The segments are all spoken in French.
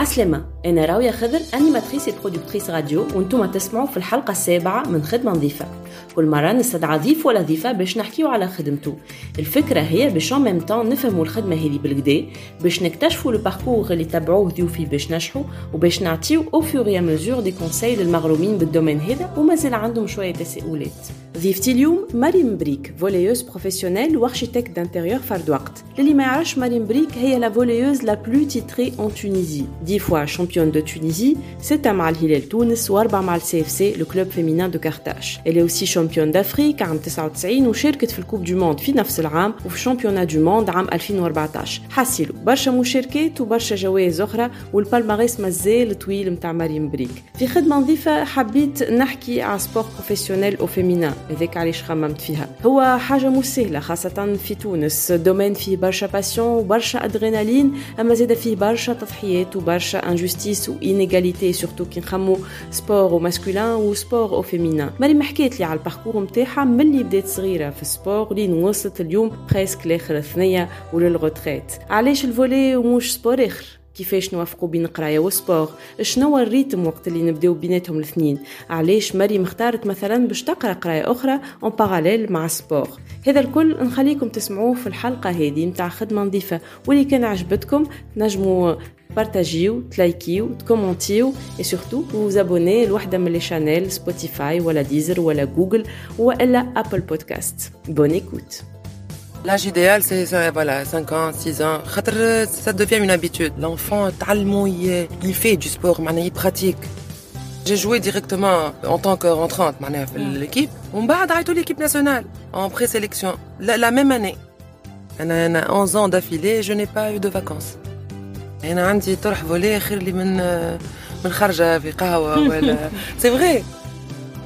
عسلامة أنا راوية خضر أنيماتريس برودكتريس راديو وأنتم تسمعوا في الحلقة السابعة من خدمة نظيفة. كل مرة نستدعى ضيف ولا ضيفة باش نحكيو على خدمته. الفكرة هي باش ان ميم طون نفهموا الخدمة هذه بالكدا باش نكتشفوا لو باركور اللي تبعوه ضيوفي باش نجحوا وباش نعطيو أو فور مزور دي كونساي للمغرومين بالدومين هذا ومازال عندهم شوية تساؤلات. ضيفتي اليوم مريم بريك فوليوز بروفيسيونيل وارشيتكت دانتيريور فرد وقت للي ما يعرفش مريم بريك هي لا فوليوز لا بلو تيتري اون تونيزي دي فوا شامبيون دو تونيزي ستة مع الهلال تونس واربعة مع السي اف سي لو كلوب فيمينان دو كارتاج اللي اوسي شامبيون دافريك عام 99 وشاركت في الكوب دو موند في نفس العام وفي شامبيونات دو موند عام 2014 حاسيلو برشا مشاركات وبرشا جوائز أخرى والبالماريس مازال طويل متاع مريم بريك في خدمه نظيفه حبيت نحكي على سبور بروفيسيونيل أو فيمينا هذاك علاش خممت فيها هو حاجة مش سهله خاصه في تونس دومين فيه برشا باسيون وبرشا ادرينالين اما زاد فيه برشا تضحيات وبرشا انجستيس وانيغاليتي سورتو كي نخمو سبور او ماسكولين وسبور او فيمينا مريم حكيت لي على الباركور نتاعها ملي بدات صغيره في السبور لين وصلت اليوم بريسك لاخر الثنيه وللغوتريت علاش الفولي ومش سبور اخر كيفاش نوافقوا بين القرايه والسبور شنو الريتم وقت اللي نبداو بيناتهم الاثنين؟ علاش مريم اختارت مثلا باش تقرأ قراية أخرى اون باراليل مع السبور هذا الكل نخليكم تسمعوه في الحلقة هذه نتاع خدمة نظيفة واللي كان عجبتكم تنجموا بارتاجيو تلايكيو تكومونتيو اي سورتو وزابوني لوحدة من لي شانيل سبوتيفاي ولا ديزر ولا جوجل وإلا ابل بودكاست بون ايكوت L'âge idéal, c'est voilà, 5 ans, 6 ans. Ça devient une habitude. L'enfant, tellement il, il fait du sport, il pratique. J'ai joué directement en tant que rentrante l'équipe. On bat l'équipe nationale en présélection. La, la même année. On a 11 ans d'affilée, je n'ai pas eu de vacances. C'est vrai.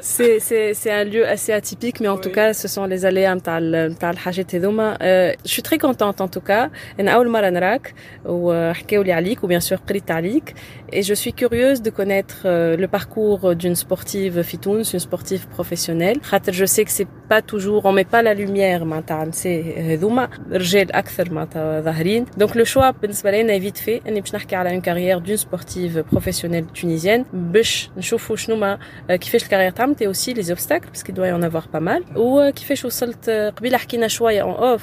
c'est un lieu assez atypique, mais en tout cas, ce sont les aléas نتاع الحاجات هذوما. Je suis très contente en tout cas. أنا أول مرة نراك وحكاو لي عليك وبيان سور قريت عليك. Et je suis curieuse de connaître le parcours d'une sportive في تونس, une sportive professionnelle. خاطر je sais que c'est pas toujours, on met pas la lumière معناتها النساء هذوما رجال أكثر معناتها ظاهرين. Donc le choix بالنسبة لنا vite fait اني باش نحكي على une carrière d'une sportive professionnelle tunisienne باش نشوفوا شنو ما كيفاش الكارير تعملت et aussi les obstacles parce qu'il doit y en avoir pas mal وكيفاش وصلت قبيله حكينا شويه en off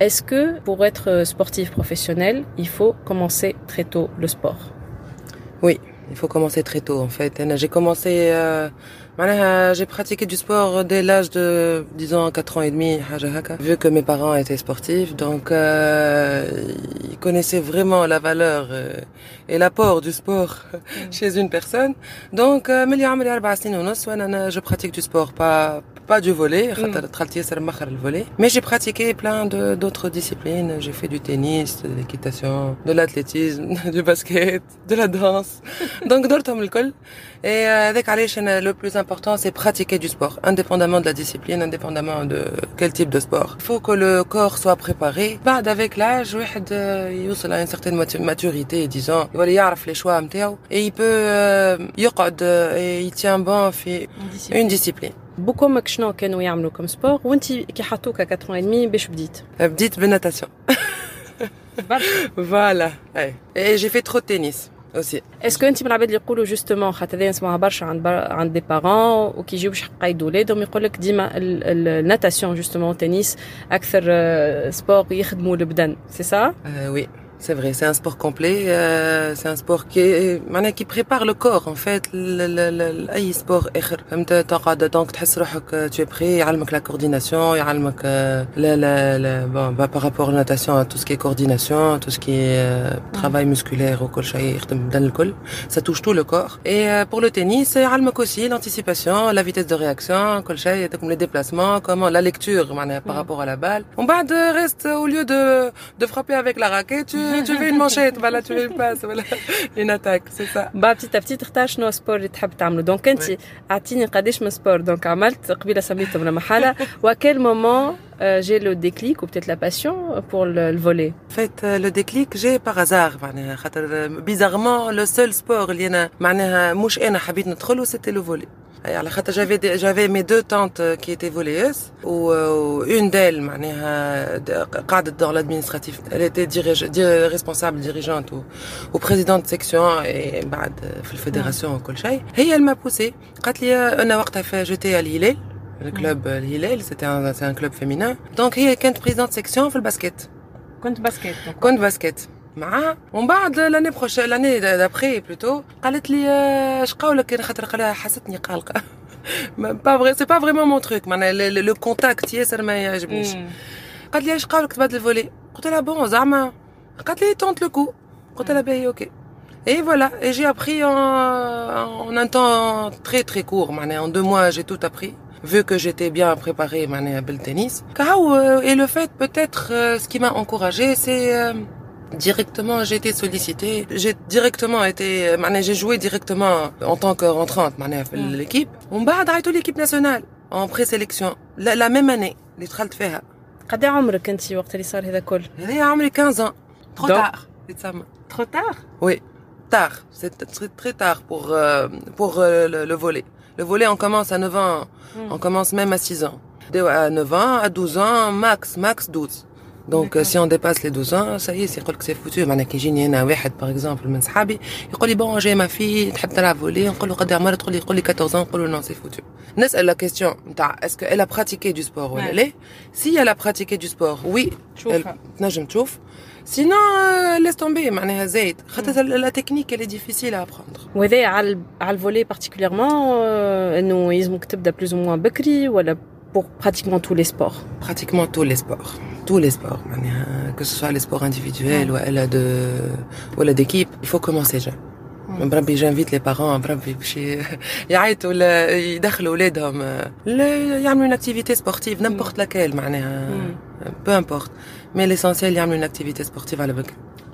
est-ce que pour être sportif professionnel, il faut commencer très tôt le sport? Oui, il faut commencer très tôt en fait. J'ai commencé, euh, j'ai pratiqué du sport dès l'âge de, disons, 4 ans et demi, vu que mes parents étaient sportifs. Donc, euh, ils connaissaient vraiment la valeur et l'apport du sport chez une personne. Donc, je pratique du sport, pas pas du volet, mais j'ai pratiqué plein d'autres disciplines. J'ai fait du tennis, de l'équitation, de l'athlétisme, du basket, de la danse. Donc, et avec le plus important, c'est pratiquer du sport, indépendamment de la discipline, indépendamment de quel type de sport. Il faut que le corps soit préparé. Avec l'âge, il a une certaine maturité, disons, il les choix et il peut, et il tient bon une discipline. بكمك شنو كانوا يعملوا كم سبور وانت كي حطوك 4 دمي باش بديت بديت بالناتاسيون فوالا اي جي في ترو تنس. Est-ce que انت من العباد اللي يقولوا جوستومون خاطر هذا نسمعها برشا عند بر... عند دي بارون وكي يجيو باش يقيدوا ولادهم يقول لك ديما الناتاسيون جوستومون تنس أكثر سبور يخدموا البدن سي سا؟ وي c'est vrai, c'est un sport complet, euh, c'est un sport qui est, qui prépare le corps en fait, اي sport اخر فهمت تقعد دونك تحس روحك tu es prêt يعلمك la coordination يعلمك la la la bon bah, par rapport à la natation tout ce qui est coordination tout ce qui est euh, travail musculaire وكل شيء يخدم بدن الكل ça touche tout le corps et euh, pour le tennis يعلمك aussi l'anticipation la vitesse de réaction كل شيء comme les déplacements comment la lecture par rapport à la balle on بعد reste au lieu de de frapper avec la raquette tu tu fais une manchette, voilà, tu fais une passe, voilà, une attaque, c'est ça. Bah, petit à petit, تختار شنو سبور اللي تحب تعمله دونك انت اعطيني قداش من سبور دونك عملت قبيله سميتهم ولا محاله وكل مومون j'ai le déclic ou peut-être la passion pour le, le volet En fait, le déclic, j'ai par hasard. Bizarrement, le seul sport اللي انا معناها مش انا حبيت ندخله c'était le volet. j'avais j'avais mes deux tantes qui étaient volleyeuses ou une d'elles معناها قعدت dans l'administratif elle était dirige, responsable dirigeante ou, ou présidente de section et بعد في الفيدراسيون وكل شيء هي elle m'a poussé قالت لي انا وقتها j'étais à الهلال le club الهلال c'était un c'est un club féminin donc هي كانت présidente de section في الباسكت كنت باسكت كنت باسكت معاها ومن بعد لاني بروش لاني دابخي بلوتو قالت لي اش قولك انا خاطر قالها حستني قلقه با فري سي با فريمون مون تروك معناها لو كونتاكت ياسر ما يعجبنيش قالت لي اش قولك تبدل الفولي قلت لها بون زعما قالت لي تونت لو كو قلت لها باهي اوكي Et voilà, et j'ai appris en, en un temps très très court. En deux mois, j'ai tout appris. Vu que j'étais bien préparée à le tennis. Et le fait, peut-être, ce qui m'a encouragé, c'est Directement, j'ai été sollicité. J'ai directement été, j'ai joué directement en tant que rentrante, l'équipe. On bat l'équipe nationale en présélection la, même année اللي دخلت فيها. قد عمرك انت وقت اللي صار هذا كل؟ هذا عمري 15 ans. Trop tard. Trop tard? Oui, tard. C'est très, très tard pour euh, pour euh, le, le volet. Le volet, on commence à 9 ans. Mm. On commence même à 6 ans. À 9 ans, à 12 ans, max, max 12. دونك سي اون ديباس لي 12 سا يس يقول لك سي فوتو معناها كيجيني انا واحد باغ اكزومبل من صحابي يقول لي بون جاي ما في تحب تلعب فولي نقول له قد عمرك تقول لي يقول لي 14 نقول له نو سي فوتو نسال لا كيستيون نتاع اسكو الا براتيكي دو سبور ولا لا سي الا براتيكي دو سبور وي تنجم تشوف سينون ليس تومبي معناها زايد خاطر لا تكنيك اللي ديفيسيل ابروندر وهذا على على الفولي بارتيكوليرمون انه يلزمك تبدا بلوز او موان بكري ولا pour pratiquement tous les sports Pratiquement tous les sports. Tous les sports. Que ce soit les sports individuels ou elle de, ou d'équipe, il faut commencer jeune. بربي j'invite les parents بربي باش يعيطوا ولا يدخلوا اولادهم يعملوا une activité sportive n'importe laquelle معناها peu importe mais l'essentiel يعملوا une activité sportive على بكري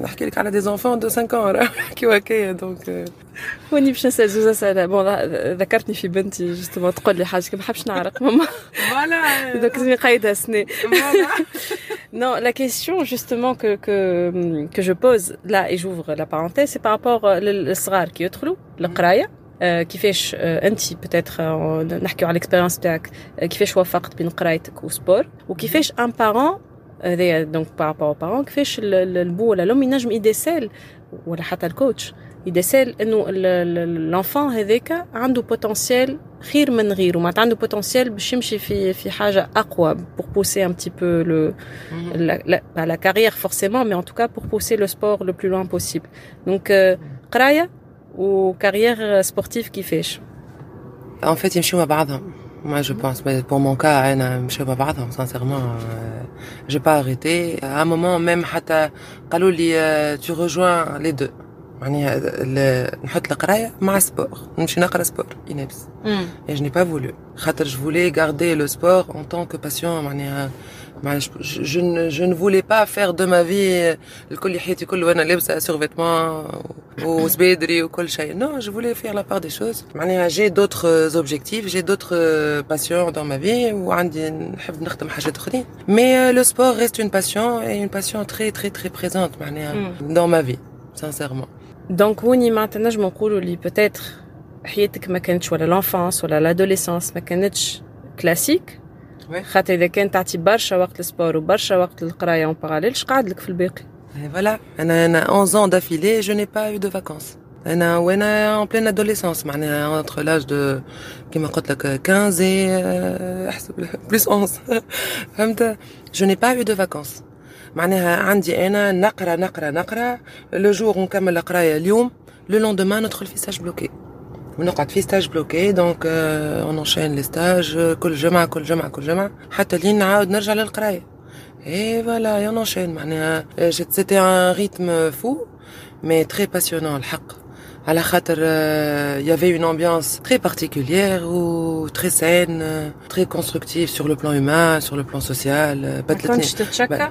نحكي لك على دي زونفون دو 5 ans نحكيو هكايا دونك واني باش نسال زوز اسئله بون ذكرتني في بنتي جوستومون تقول لي حاجه ما نحبش نعرق ماما فوالا دونك لازم قايدها سني Non, la question justement que que que je pose là et j'ouvre la parenthèse, c'est par rapport للصغار كي يدخلوا القرايه كيفاش انت peut-être نحكيو على الاكسبيرينس تاعك كيفاش وفقت بين قرايتك وسبور وكيفاش ان بارون هذايا دونك بارابور بارون كيفاش البو ولا الام ينجم يديسال ولا حتى الكوتش يديسال انه لونفون هذاك عنده بوتنسيال خير من غيره معناتها عنده بوتنسيال باش يمشي في في حاجه اقوى pour pousser un petit peu le la, la, pas la carrière forcément mais en tout cas pour pousser le sport le plus loin possible donc قرايه وكارير سبورتيف كيفاش En fait, يمشيو مع بعضهم. Moi, je pense, mais pour mon cas, hein, je sais pas sincèrement, euh, j'ai pas arrêté. À un moment, même, euh, tu rejoins les deux. Euh, hmm. Et je n'ai pas voulu. Je voulais garder le sport en tant que passion. Ben, je, je, ne, je, ne, voulais pas faire de ma vie le Non, je voulais faire la part des choses. J'ai d'autres objectifs, j'ai d'autres euh, passions dans ma vie. Mais euh, le sport reste une passion et une passion très très très présente hmm. dans ma vie, sincèrement. Donc, je m'en peut-être l'enfance ou l'adolescence, classique. خاطر اذا كان تعطي برشا وقت للسبور وبرشا وقت للقرايه اون باراليل قاعد لك في الباقي فوالا انا انا 11 ans d'affilée je n'ai pas eu de vacances انا وانا en pleine adolescence معناها entre l'âge de كما قلت لك 15 et احسب plus 11 فهمت je n'ai pas eu de vacances معناها عندي انا نقرا نقرا نقرا لو جور نكمل القرايه اليوم لو لوندومان ندخل في ستاج بلوكي ونقعد في ستاج بلوكي دونك اون انشين لي ستاج كل جمعه كل جمعه كل جمعه حتى لين نعاود نرجع للقرايه اي فوالا يا انشين معناها سيتي ان ريتم فو مي تري باسيونون الحق على خاطر il y avait une ambiance très particulière ou très saine très constructive sur le plan humain sur le plan social كنتش تتشكى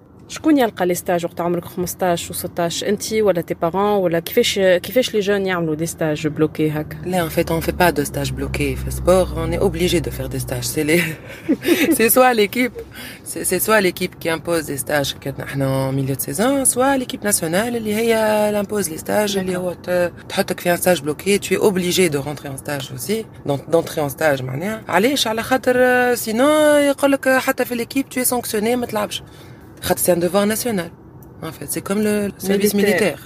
شكون يلقى لي ستاج وقت عمرك 15 و 16 انت ولا تي بارون ولا كيفاش كيفاش لي جون يعملوا دي ستاج بلوكي هكا لا en fait on fait pas de stage bloqué في sport on est obligé de faire des stages c'est les c'est soit l'équipe c'est c'est soit l'équipe qui impose des stages كنا احنا en milieu de saison soit l'équipe nationale اللي هي impose les stages اللي هو تحطك في un stage bloqué tu es obligé de rentrer en stage aussi d'entrer en stage معناها علاش على خاطر sinon يقول لك حتى في l'équipe tu es sanctionné ما تلعبش c'est un devoir national. En fait, c'est comme le service militaire.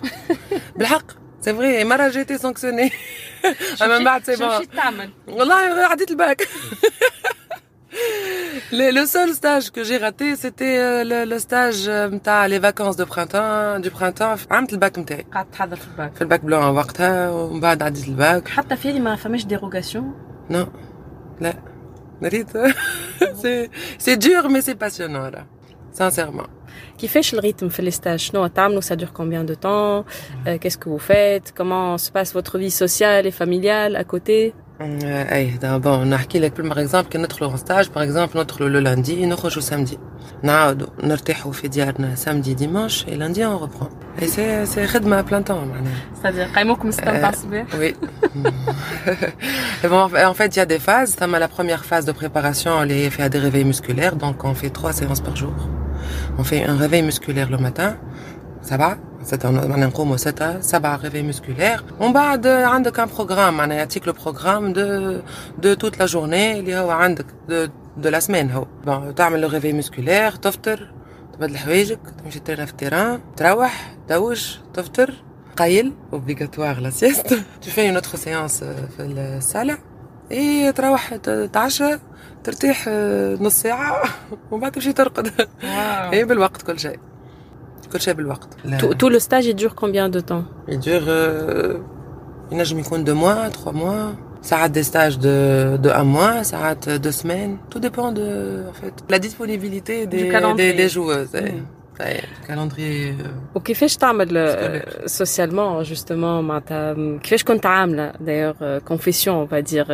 بالحق c'est vrai مرة j'ai été sanctionnée. من بعد c'est bon. شو تعمل؟ والله عديت الباك. Le, le seul stage que j'ai raté, c'était le, le stage نتاع les vacances de printemps du printemps عملت الباك نتاعي. قعدت تحضر في الباك. في الباك بلون وقتها ومن بعد عديت الباك. حتى فيلي ما فماش ديروغاسيون؟ Non. لا. ريت c'est c'est dur mais c'est passionnant là. Sincèrement. كيفاش الريتم في الستاج شنو تعملوا ça dure combien de temps euh, qu'est-ce que vous faites comment se passe votre vie sociale et familiale à côté اي بون نحكي لك باغ اكزومبل كي ندخلوا ان ستاج باغ اكزومبل ندخلوا لو لاندي نخرجوا سامدي نعاودوا نرتاحوا في ديارنا سامدي ديمانش اي لاندي اون ريبرون اي سي سي خدمه بلان طون معناها c'est-à-dire قيموكم 6 تاع الصباح Oui. bon, en fait, il y a des phases. La première phase de préparation, elle est fait à des réveils musculaires. Donc, on fait trois séances par jour. On fait un réveil musculaire le matin. Ça va c'est un نقوموا 6 7 réveils musculaires ومن بعد عندك un programme معناها يعطيك le programme de de toute la journée اللي هو عندك de de la semaine هو bon تعمل le réveil musculaire تفطر تبدل حوايجك تمشي ترينا في التيران تروح تدوش تفطر قايل obligatoire la sieste tu fais une autre séance في الصالة ايه تروح تتعشى ترتاح نص ساعة ومن بعد تمشي ترقد ايه بالوقت كل شيء كل شيء بالوقت tout, tout le stage il dure combien de temps il dure euh, ينجم يكون 2 mois 3 mois ساعات des stages de de un mois ساعات deux semaines tout dépend de en fait la disponibilité des des, des joueuses mm. calendrier وكيفاش تعمل سوسيالمون جوستومون معناتها كيفاش كنت عامله دايوغ كونفيسيون on va dire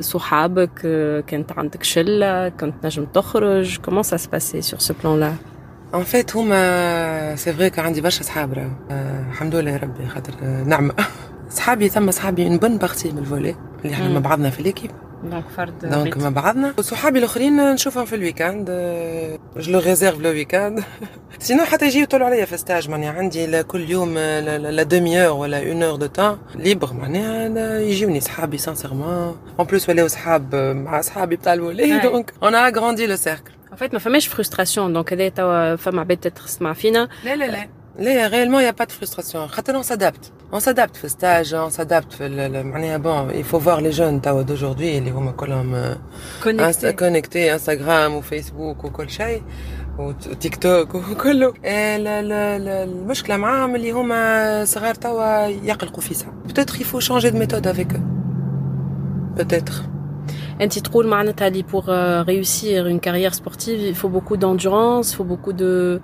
صحابك كانت عندك شله كنت نجم تخرج comment ça se passait sur ce plan là ان فيت هما سي فري كان عندي برشا صحاب راهو الحمد لله يا ربي خاطر نعمه صحابي ثم صحابي اون بون بارتي من الفولي اللي احنا مع بعضنا في ليكيب دونك فرد دونك مع بعضنا وصحابي الآخرين نشوفهم في الويكاند. جو لو ريزيرف لو ويكاند سينو حتى يجيو يطلعوا عليا في ستاج معناها عندي كل يوم لا دومي اور ولا اون اور دو تان ليبر معناها يجيوني صحابي سانسيرمون اون بلوس ولاو صحاب مع صحابي بتاع الفولي دونك اون اغراندي لو سيركل En fait, ما فماش فرستراسيون دونك هذا توا فما عباد تسمع فينا. لا لا لا. لا réellement il y a pas de frustration خاطر on s'adapte on s'adapte في stage on s'adapte في معناها bon il faut voir les jeunes توا d'aujourd'hui اللي هما كلهم كونكتي انستغرام وفيسبوك وكل شيء وتيك توك وكله المشكله معاهم اللي هما صغار توا يقلقوا في ساعه peut-être il faut changer de méthode avec eux peut-être انت تقول معناتها لي pour réussir une carrière sportive il faut beaucoup d'endurance il faut beaucoup de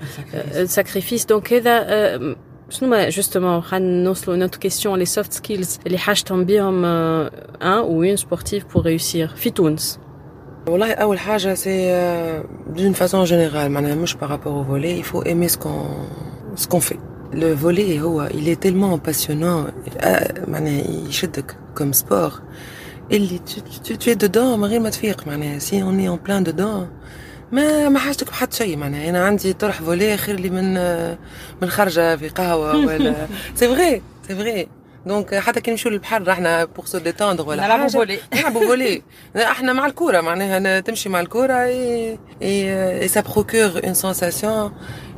sacrifice donc هذا شنو جوستومون خلينا نوصلوا نوت كيستيون لي سوفت سكيلز اللي حاجتهم بهم ان او اون سبورتيف بور réussir في تونس والله اول حاجه سي d'une façon générale معناها مش par rapport au volet il faut aimer ce qu'on ce qu'on fait le volet هو il est tellement passionnant معناها يشدك comme sport اللي tu es dedans من غير ما تفيق معناها. On est en plein dedans. ما ما حاجتك بحد شيء معناها. أنا عندي طرح فولي خير لي من من خرجة في قهوة ولا سي فغي سي فغي دونك حتى كي نمشيو للبحر إحنا بور سو ديتاندر ولا نلعبوا فولي نلعبوا فولي إحنا مع الكورة معناها. تمشي مع الكورة اي اي سا بروكور اون سونساسيون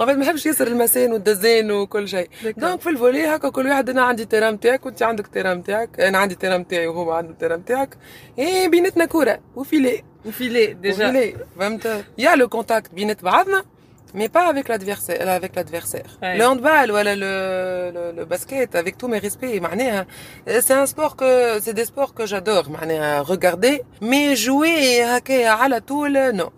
ان فيت ما نحبش ياسر المسان والدزان وكل شيء. دونك في الفولي هكا كل واحد أنا عندي تيران نتاعك وأنت عندك تيران نتاعك أنا عندي تيران نتاعي وهو عنده تيران نتاعك اي بيناتنا كورة. وفيلي. وفيلي ديجا وفيلي فهمت؟ يا لو كونتاكت بينات بعضنا mais pas avec l'adversaire avec l'adversaire. Ouais. le handball voilà le, le, le basket avec tous mes respects معناها c'est un sport que c'est des sports que j'adore معناها regarder. Mais jouer هكايا على طول non.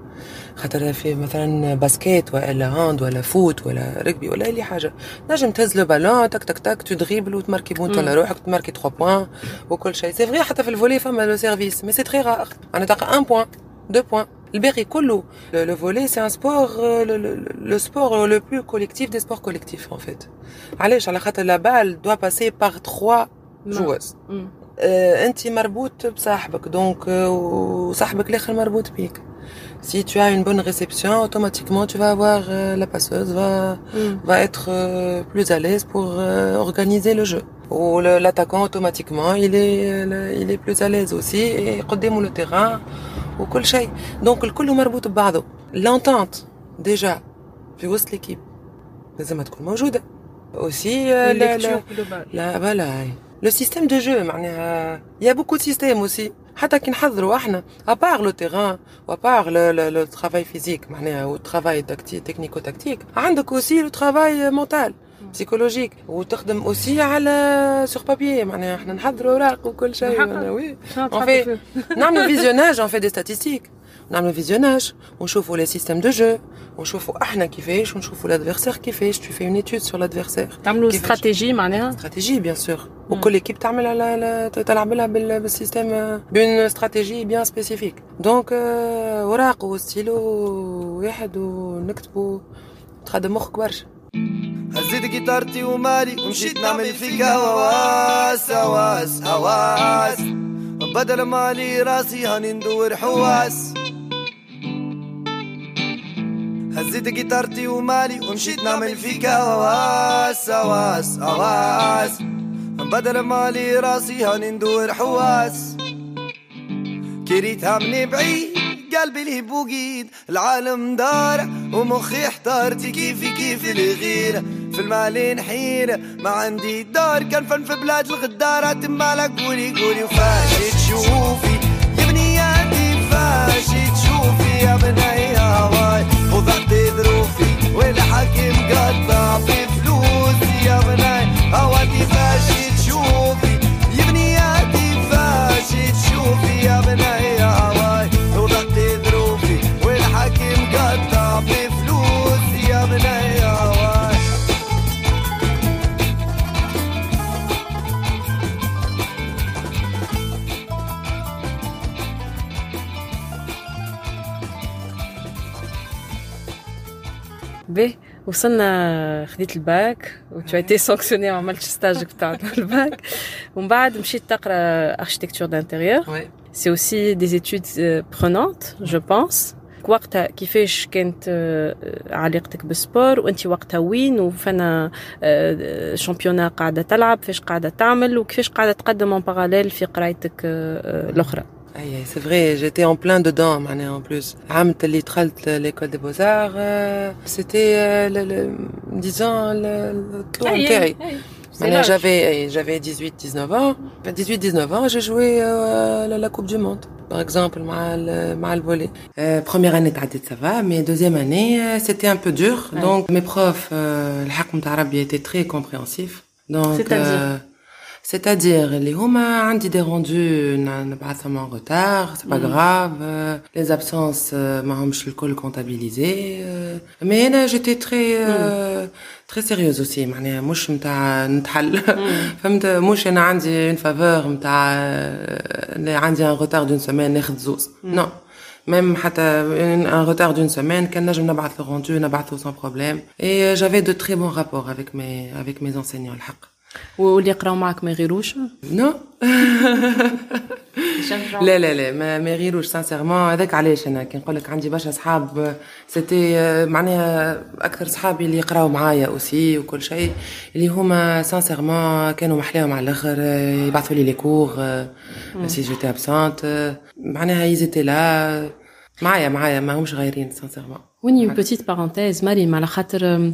خاطر في مثلا باسكيت ولا هاند ولا فوت ولا رجبي ولا أي حاجة. نجم تهز لو بالون تك تك تك تو دريبل وتماركي بونت على روحك تماركي 3 بوان وكل شيء. سي فري حتى في الفولي فما لو سيرفيس مي سي تري رار أنا تلقى 1 بوان 2 بوان الباقي كله. Un sport euh, le, le, le sport le plus collectif des sports collectifs en fait. علاش؟ على خاطر la balle doit passer par trois joueuses. آه، أنت مربوط بصاحبك دونك آه، وصاحبك الآخر مربوط بيك. si tu as une bonne réception automatiquement tu vas avoir euh, la passeuse va va être euh, plus à l'aise pour euh, organiser le jeu ou le- l'attaquant automatiquement il est euh, il est plus à l'aise aussi et قدامه le terrain وكل شيء دونك الكل مربوط ببعضه l'entente déjà في وسط l'équipe لازم تكون موجودة aussi euh, la- la- لا بلا لو سيستيم دو جو معناها يا بوكو سيستيم اوسي حتى كي نحضروا إحنا ابار لو تيران وابار لو ترافاي فيزيك معناها والترافاي تكنيكو تكتيك عندك اوسي لو ترافاي مونتال بسيكولوجيك وتخدم اوسي على سور بابيي معناها إحنا نحضروا اوراق وكل شيء وي نعملوا فيزيوناج اون في دي ستاتيستيك نعملوا فيزيوناج ونشوفوا لي سيستيم دو جو ونشوفوا احنا كيفاش ونشوفوا l'adversaire كيفاش tu fais une étude sur l'adversaire تعملوا كيفاش؟ استراتيجي معناها استراتيجي بيان سور وكل ايكيب تعمل على على- تلعب لها بال- بالسيستم بون استراتيجي بيان سبيسيفيك دونك آه، اوراق وستيلو واحد ونكتبوا تخدم مخك برشا هزيت جيتارتي ومالي ومشيت نعمل فيك هواس هواس هواس بدل مالي راسي هاني ندور حواس هزيت جيتارتي ومالي ومشيت نعمل فيك هواس هواس هواس بدل مالي راسي هاني ندور حواس. كريتها من بعيد قلبي لي بوقيد. العالم دار ومخي احتارتي كيفي كيف الغيرة في المال نحيرة ما عندي دار. كان فن في بلاد الغدارة مالك قولي قولي. وفاش تشوفي والحكيم قطع في فلوسي يا بني هواتي باهي وصلنا خديت الباك وتو ايتي سانكسيوني ما عملتش ستاج بتاع الباك. ومن بعد مشيت تقرا اركيتكتور دانتيريور aussi des études euh, prenantes, je pense. وقتها كيفاش كانت آه، علاقتك بالسبور؟ وانت وقتها وين؟ وفنا آه، شامبيونا قاعدة تلعب فاش قاعدة تعمل؟ وكيفاش قاعدة تقدم اون باراليل في قرايتك الأخرى؟ C'est vrai, j'étais en plein dedans, en plus. Euh, l'école des beaux-arts, euh, c'était, euh, disons, le J'avais, j'avais 18, 19 ans. 18, 19 ans, j'ai joué la Coupe du Monde, par exemple, avec le volley. première année, ça va, mais deuxième année, c'était un peu dur. Donc, mes profs, le arabe était très compréhensif. Donc, C'est-à-dire c'est-à-dire les homa عندي des rendus نبعثهم en retard c'est pas mm. grave euh, les absences ما همش الكل comptabilisés euh, mais انا j'étais très euh, mm. très sérieuse aussi معناها مش نتاع نتحل فهمت مش انا عندي une faveur نتاع عندي un retard d'une semaine ناخذ زوز non même حتى un retard d'une semaine كان نجم نبعث le rendu نبعثه sans problème et j'avais de très bons rapports avec mes avec mes enseignants الحق واللي يقراو معك ما يغيروش؟ نو. لا لا لا ما ما يغيروش سانسيرمون هذاك علاش أنا؟ كي نقول لك عندي برشا صحاب سيتي معناها أكثر صحابي اللي يقراو معايا أوسي وكل شيء اللي هما سانسيرمون كانوا محلاهم على الآخر يبعثوا لي لي كور سي جيتي ابسونت معناها يزيتي لا معايا معايا ما همش غايرين سانسيرمون وين اون بوتيت بارونتيز مريم على خاطر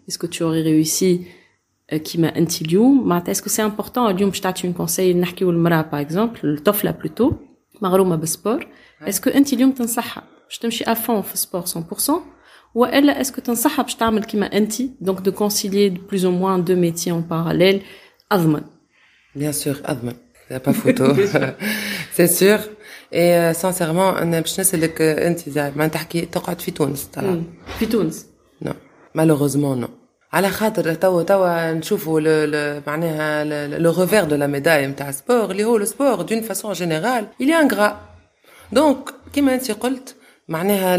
est-ce que tu aurais réussi كيما انت اليوم معناتها اسكو سي امبورطون اليوم باش تعطي اون كونساي نحكيو المراه باغ اكزومبل الطفله بلوتو مغرومه بالسبور اسكو انت اليوم تنصحها باش تمشي افون في السبور 100% والا اسكو تنصحها باش تعمل كيما انت دونك دو كونسيليي بلوز او موان دو ميتي اون باراليل اضمن بيان سور اضمن a pas photo c'est sûr et sincèrement انا باش نسالك انت زعما تحكي تقعد في تونس طلع في تونس نو مالوغوزمون نو على خاطر توا توا نشوفوا معناها لو ريفير دو لا ميداي نتاع السبور اللي هو السبور دون فاسون جينيرال الي انغرا دونك كيما انت قلت معناها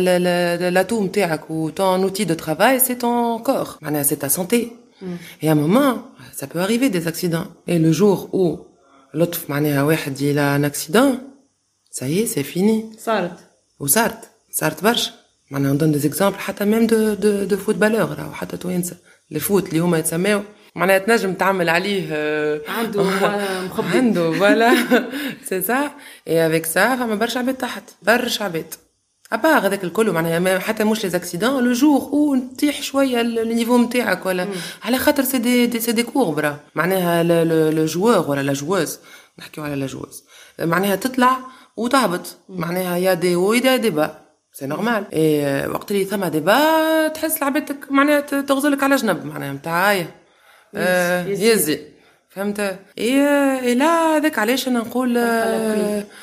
لاتو نتاعك و ton outil de travail c'est ton corps معناها c'est ta santé et à un moment ça peut arriver des accidents et le jour où لطف معناها واحد يلا ان اكسيدون ça y est c'est fini صارت وصارت صارت برشا معناها ندون دي زيكزامبل حتى ميم دو دو دو فوتبالور راهو حتى توانسه الفوت اللي هما يتسماو معناها تنجم تعمل عليه عنده مخبي. عنده فوالا سي سا اي افيك سا فما برشا عباد تحت برشا عباد. ابار هذاك الكل معناها حتى مش لي زاكسيدون لو جور أو نطيح شوية النيفو نتاعك ولا على خاطر سي دي, دي سي دي كوربرا معناها لو جوور ولا لا جووز نحكيو على لا جووز معناها تطلع وتهبط. معناها يا دي و يا دي با سي نورمال اي وقت اللي ثما ديبا تحس لعبتك معناها تغزلك على جنب معناها نتاع آه يزي فهمت اي اي لا هذاك علاش انا نقول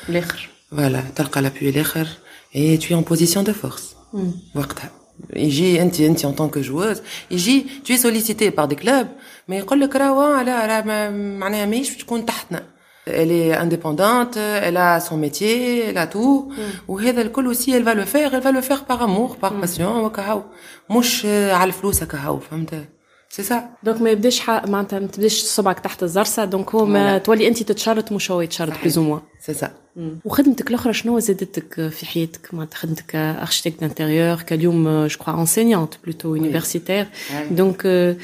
الاخر فوالا تلقى لابوي الاخر اي tu es en position de force وقتها يجي انت انت en tant que joueuse يجي tu es sollicité par des clubs ما يقول لك راهو لا راه معناها ماهيش تكون تحتنا elle est indépendante, elle a son métier, elle a tout. وهذا الكل aussi elle va le faire, elle va le faire par amour, par passion وكهو مش على الفلوس كهو فهمت سي سا دونك ما يبداش معناتها ما تبداش صبعك تحت الزرسه دونك هو ما تولي انت تتشرط مش هو يتشرط بلوز موا سي سا وخدمتك الاخرى شنو زادتك في حياتك معناتها خدمتك اركتيك دانتيريور كاليوم جو كخوا انسينيونت بلوتو يونيفرسيتير دونك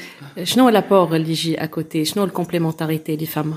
شنو لابور اللي يجي اكوتي شنو الكومبليمونتاريتي اللي فما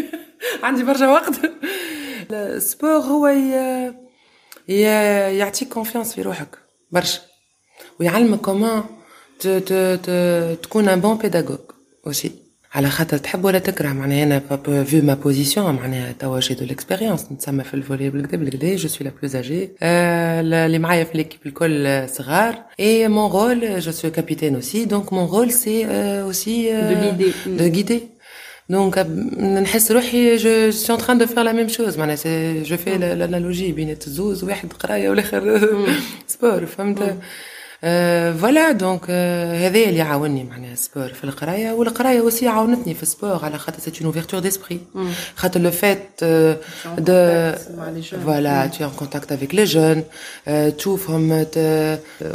عندي برشا وقت السبور هو يعطيك كونفيونس في روحك برشا ويعلمك كومون تكون ان بون بيداغوج اوسي على خاطر تحب ولا تكره معناها انا فو ما بوزيسيون معناها توا جي دو ليكسبيريونس نتسمى في الفولي بالكدا بالكدا جو سوي لا بلوز اجي اللي معايا في ليكيب الكل صغار اي مون رول جو سوي كابيتان اوسي دونك مون رول سي اوسي دو غيدي دونك نحس روحي جو سي ان تران دو فير لا ميم شوز معناها جو في لانالوجي بين الزوز واحد قرايه والاخر سبور فهمت فوالا دونك هذايا اللي عاوني معناها السبور في القرايه والقرايه اوسي عاونتني في السبور على خاطر سي اون اوفرتور ديسبري خاطر لو فات دو فوالا tu es en contact avec les jeunes تشوفهم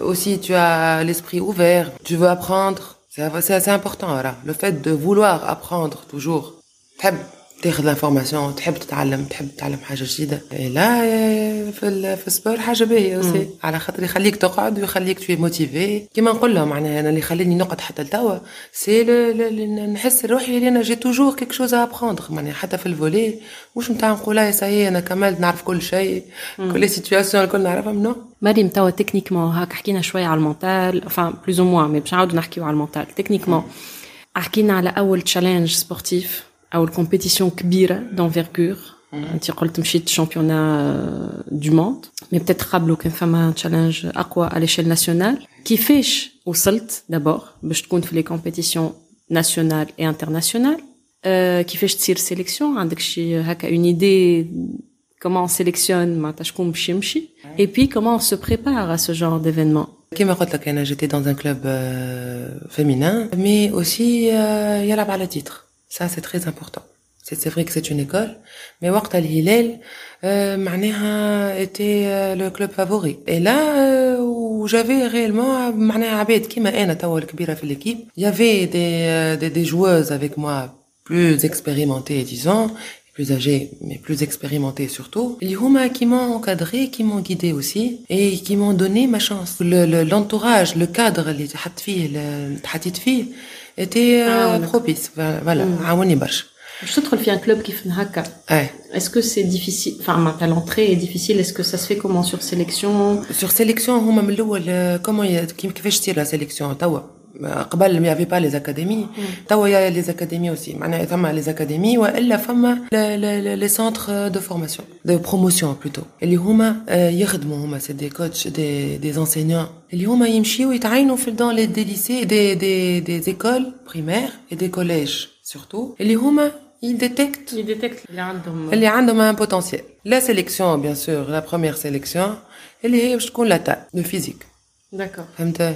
aussi tu as l'esprit ouvert tu veux apprendre c'est assez important. Le fait de vouloir apprendre toujours. تاخذ لانفورماسيون تحب تتعلم تحب تتعلم حاجة جديدة. لا في في السبور حاجة باهية على خاطر يخليك تقعد ويخليك تشوي موتيفي كيما نقول لهم معناها أنا اللي خليني نقعد حتى لتوا. سي نحس روحي اللي أنا جي توجور كيك شوز ابروندر معناها حتى في الفولي مش نتاع نقول يا ساي أنا كملت نعرف كل شيء كل سيتوياسيون الكل نعرفهم نو مريم توا تكنيكمون هاك حكينا شوية على المونتال enfin بلوز أو موان مي باش نعاودوا نحكيو على المونتال. تكنيكمون حكينا على أول تشالنج سبورتيف او الكومبيتيسيون كبيره دونفيرغور انت قلت مشيت شامبيونا دو موند مي بتيت قبله كان فما تشالنج اقوى على ليشيل ناسيونال كيفاش وصلت دابور باش تكون في لي كومبيتيسيون ناسيونال اي انترناسيونال كيفاش تصير سيليكسيون عندك شي هكا اون ايدي comment on sélectionne معناتها شكون باش يمشي et puis comment on se prépare à ce genre d'événement كيما قلت لك انا j'étais dans un club euh, féminin mais aussi euh, يلعب على titre ça, c'est très important. C'est vrai que c'est une école, mais وقت الهلال معناها était le club favori. Et là où j'avais réellement معناها عباد كيما انا توا الكبيره في l'équipe, il y avait des, des des joueuses avec moi plus expérimentées disons, plus âgées mais plus expérimentées surtout. اللي هما qui m'ont encadré, qui m'ont guidé aussi et qui m'ont donné ma chance. Le l'entourage, le cadre اللي تحط فيه تحطيت فيه était Ah, ouais, propice voilà عاوني برشا باش تدخل في ان كلوب كيف هكا اي est-ce que c'est difficile enfin معناتها l'entrée est difficile est-ce que ça se fait comment sur sélection سور سيليكسيون هما من الاول كومون كيفاش تصير لا سيليكسيون توا قبل ما يافي با لي زاكاديمي توا يا لي زاكاديمي اوسي معناها ثما لي زاكاديمي والا فما لي سونتر دو فورماسيون دو بروموسيون بلوتو اللي هما يخدموا هما سي دي كوتش دي دي انسينيون اللي هما يمشيو يتعينوا في دون لي دي ليسي دي دي دي ايكول بريمير اي دي كوليج سورتو اللي هما يديتكت ils détectent اللي عندهم اللي عندهم ان بوتنسيال لا سيليكسيون بيان سور لا بروميير سيليكسيون اللي هي باش تكون لا تاي لو فيزيك d'accord فهمت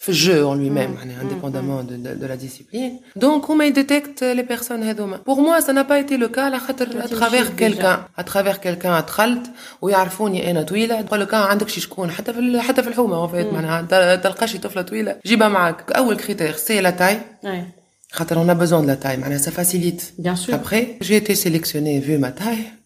في الجو en lui-même معناها indépendamment de, de, de la discipline donc هما يديتكت لي بيرسون هذوما pour moi ça n'a pas été le cas على خاطر à travers quelqu'un à travers quelqu'un دخلت ويعرفوني انا طويله يقول لك آه، عندك شي شكون حتى في ال- حتى في الحومه وفات معناها ت- تلقى شي طفله طويله جيبها معاك اول كريتير سي لا تاي ouais خاطر on a besoin de la taille معناها ça facilite bien sûr après j'ai été sélectionnée vu ma taille آه،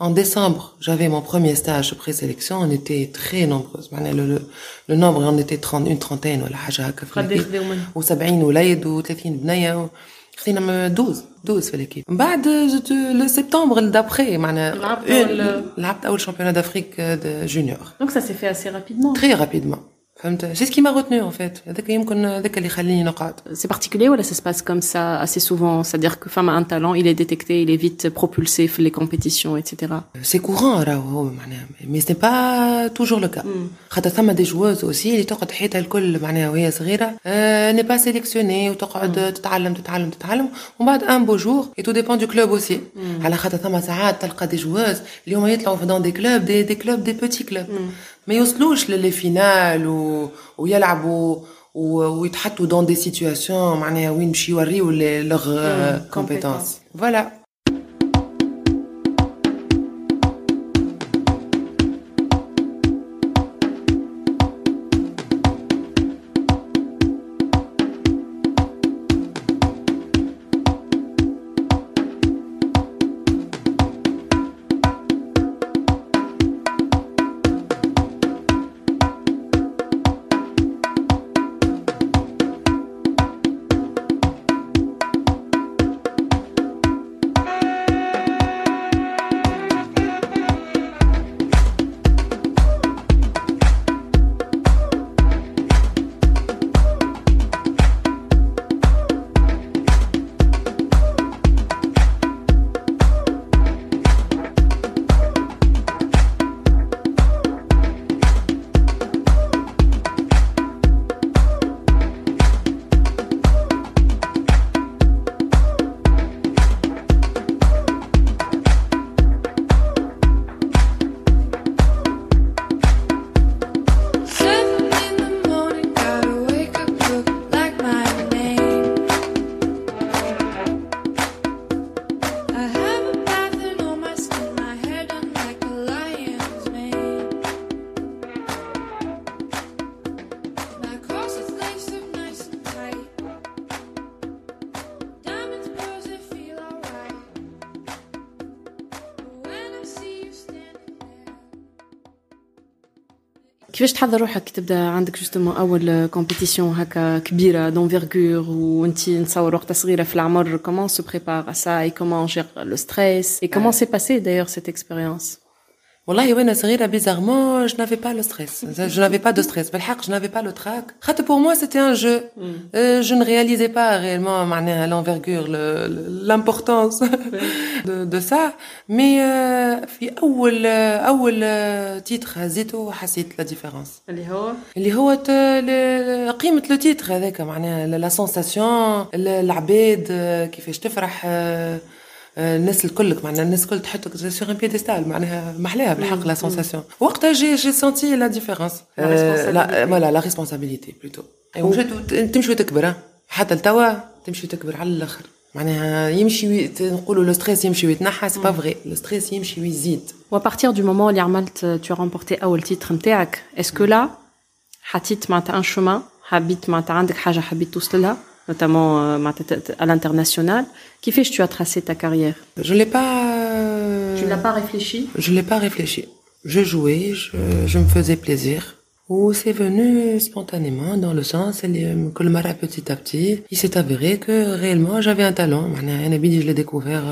En décembre, j'avais mon premier stage de présélection. On était très nombreuses. معناها Le, le, le nombre, on était 30, une trentaine ولا حاجة هكا في قد l'équipe. يخدموا منهم و70 وليد و30 بنية و... خدينا م- 12 12 في ليكيب من بعد جت لو سبتمبر اللي دابخي معناها لعبت une- أول- لعبت اول شامبيونات دافريك دو جونيور donc ça s'est fait assez rapidement تري رابيدمون فهمت سي سكي ما روتنو ان فيت هذاك يمكن هذاك اللي يخليني نقعد c'est particulier ou là ça se passe comme ça assez souvent c'est-à-dire que femme a un talent il est détecté il est vite propulsé في les compétitions etc سي كورون راهو هو معناها مي سي با توجور لو كا خاطر ثما دي جوز اوسي اللي تقعد حياتها الكل معناها وهي صغيره ني با سيليكسيوني وتقعد تتعلم تتعلم تتعلم ومن بعد ان بو جور اي تو ديبون دو كلوب اوسي على خاطر ثما ساعات تلقى دي جوز اللي هما يطلعوا في دون دي كلوب دي دي كلوب دي بوتي كلوب ما يوصلوش للي فينال و... ويلعبوا ويتحطوا dans des situations معناها وين باش يوريوا leurs compétences voilà كيفاش تحضر روحك تبدا عندك جوستومون اول كومبيتيسيون هكا كبيره دونفيرغور وانت نتصور وقتها صغيره في العمر كومون سو بريبار ا سا اي كومون جير لو ستريس اي كومون سي باسي دايوغ سيت اكسبيريونس والله وانا صغيره bizarrement je n'avais pas le stress je n'avais pas de stress بالحق je n'avais pas le trac خاطر pour moi c'était un jeu euh, je ne réalisais pas réellement معناها l'envergure l'importance de, de ça mais euh, في اول اول تيتر هزيته حسيت لا ديفيرونس اللي هو اللي هو قيمه لو تيتر هذاك معناها لا سونساسيون العباد كيفاش تفرح الناس الكل معناها الناس الكل تحطك سور ان بيديستال معناها محلاها بالحق لا سونساسيون وقتها جي جي سونتي لا ديفيرونس لا فوالا لا ريسبونسابيلتي بلوتو تمشي وتكبر حتى لتوا تمشي وتكبر على الاخر معناها يمشي نقولوا لو ستريس يمشي ويتنحى سي با فري لو ستريس يمشي ويزيد و بارتير دو مومون اللي عملت تو رامبورتي اول تيتر نتاعك اسكو لا حطيت معناتها ان شومان حبيت معناتها عندك حاجه حبيت توصل لها Notamment à l'international. Qui fait que tu as tracé ta carrière? Je l'ai pas. Tu l'as pas réfléchi? Je l'ai pas réfléchi. Je jouais, je, je me faisais plaisir. Ou c'est venu spontanément dans le sens que le mara petit à petit, il s'est avéré que réellement j'avais un talent. Je l'ai découvert.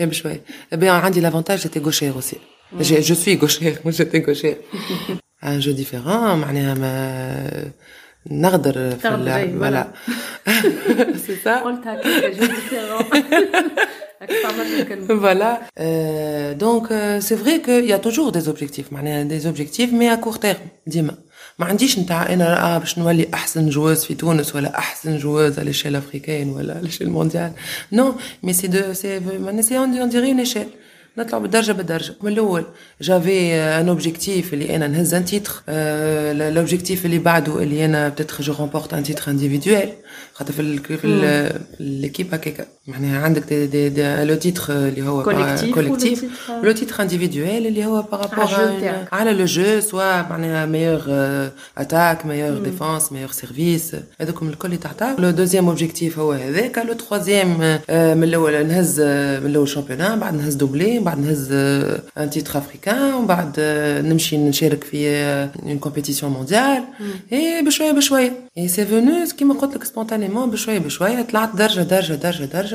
Eh bien, un l'avantage, j'étais gauchère aussi. Je, je suis gauchère, moi j'étais gauchère. un jeu différent, نغدر في اللعب voilà c'est ça قلت هكاك جو ديفيرون voilà euh, donc euh, c'est vrai qu'il y a toujours des objectifs معناها des objectifs mais à court terme ديما ما عنديش نتاع انا اه باش نولي احسن جواز في تونس ولا احسن جواز على ليشيل افريكان ولا على ليشيل مونديال نو مي سي دو سي معناها سي اون ديري اون ايشيل نطلع بالدرجه بالدرجه من الأول جافي ان اوبجيكتيف اللي أنا نهز ان تيتر لوبجيكتيف اللي بعده اللي أنا بتتر جو رومبورت ان تيتر انديفيدويل خاطر في ال في ليكيب هكاكا. معناها عندك دي دي دي لو تيتر اللي هو كوليكتيف لو تيتر انديفيدويل اللي هو بارابور على لو جو سوا معناها ميور اتاك ميور ديفونس ميور سيرفيس هذوكم الكل اللي تعطاو لو دوزيام اوبجيكتيف هو هذاك لو تخوازيام من الاول نهز من الاول شامبيون بعد نهز دوبلي بعد نهز ان تيتر افريكان ومن بعد نمشي نشارك في اون كومبيتيسيون مونديال اي بشويه بشويه اي سي فونو كيما قلت لك سبونتانيمون بشويه بشويه طلعت درجه درجه درجه درجه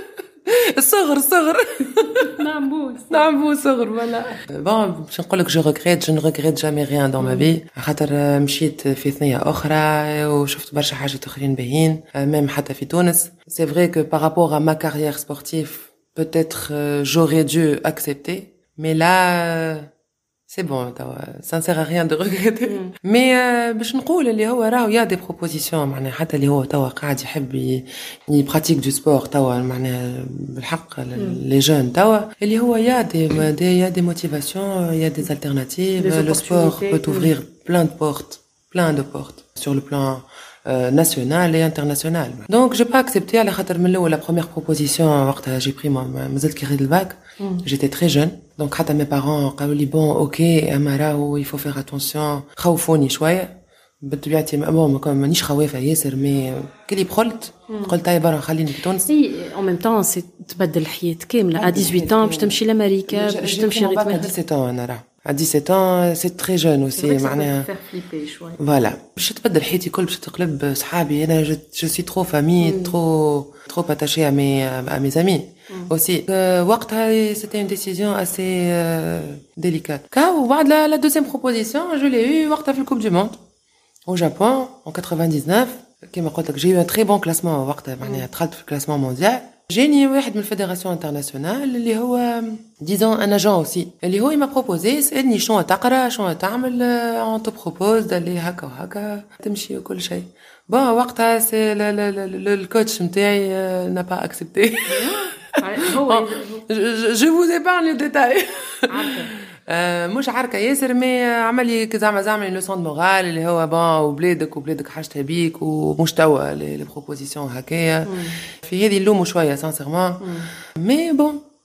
الصغر الصغر نعم بوس نعم بو صغر فوالا بون باش نقول لك جو ريغريت جو نغريت جامي ريان دون ما في خاطر مشيت في ثنيه اخرى وشفت برشا حاجات اخرين باهيين ميم حتى في تونس سي فري كو بارابور ا ما كارير سبورتيف peut-être euh, j'aurais dû accepter mais là euh, سي بون توا سانسير ريان دو ريغريتي مي باش نقول اللي هو راهو يا دي بروبوزيسيون معناها حتى اللي هو توا قاعد يحب يبراتيك دو سبور توا معناها بالحق لي جون توا اللي هو يا دي دي يا دي موتيفاسيون يا دي التيرناتيف لو سبور بو توفرير بلان دو بورت بلان دو بورت سور لو بلان national et international. Donc j'ai pas accepté à la خاطر من الاول la première proposition وقتها j'ai pris مازلت كي خديت الباك j'étais très jeune donc حتى mes parents قالوا لي bon ok اما راهو il faut faire attention خوفوني شويه بطبيعتي بون مانيش خوافه ياسر مي كي اللي بخلت قلت هاي برا خليني في تونس اي اون ميم طون سي تبدل الحياه كامله ا 18 باش تمشي لامريكا باش تمشي غير 17 انا راه à 17 ans c'est très jeune aussi معناها voilà باش تبدل حياتي كل باش تقلب صحابي انا je suis trop famille trop trop attachée à mes à mes amis aussi وقتها c'était une décision assez délicate كا وبعد la, la deuxième proposition je l'ai eu وقتها في الكوب du monde au Japon en 99 كما قلت لك j'ai eu un très bon classement وقتها معناها دخلت في الكلاسمون مونديال جاني واحد من الفيدراسيون انترناسيونال اللي هو ديزون ان اجون اوسي اللي هو ما بروبوزي سالني شنو تقرا شنو تعمل اون تو بروبوز قال لي هكا وهكا تمشي وكل شيء بون وقتها سي الكوتش نتاعي n'a pas accepté هو je vous épargne le détail مش عاركة ياسر مي عمل لي زعما زعما لي لوسون مورال اللي هو بون وبلادك وبلادك حاجتها بيك ومش توا لي بروبوزيسيون هكايا. في هذه نلومو شوية سانسيرمون مي بون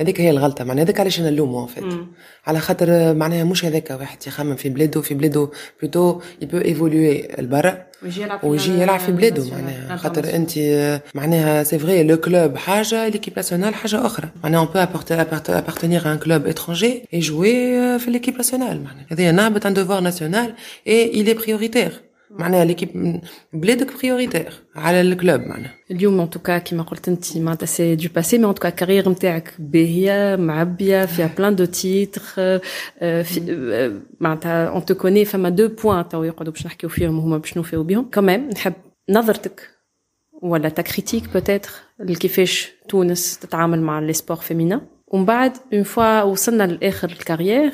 هذيك هي الغلطة معناها هذاك علاش أنا نلومه فات على خاطر معناها مش هذاك واحد يخمم في بلاده في بلاده بلوتو يبو ايفولوي لبرا ويجي يلعب في بلاده معناها. خاطر أنت معناها سي فري لو كلوب حاجة ليكيب ناسيونال حاجة أخرى. معناها اون بو ابارتينير ان كلوب اترونجي اي جوي في ليكيب ناسيونال معناها. هذا نهبط ان دوفوار ناسيونال اي il est prioritaire. معناها ليكيب بلادك بريوريتير على الكلوب معناها اليوم ان توكا كيما قلت انت معناتها سي دو باسي مي ان توكا الكارير نتاعك باهيه معبيه فيها بلان دو تيتر معناتها اون تو كوني فما دو بوان تو يقعدوا باش نحكيو فيهم هما باش نوفيو بهم كمان نحب نظرتك ولا تا كريتيك بوتيتر لكيفاش تونس تتعامل مع لي سبور فيمينا ومن بعد اون فوا وصلنا لاخر الكارير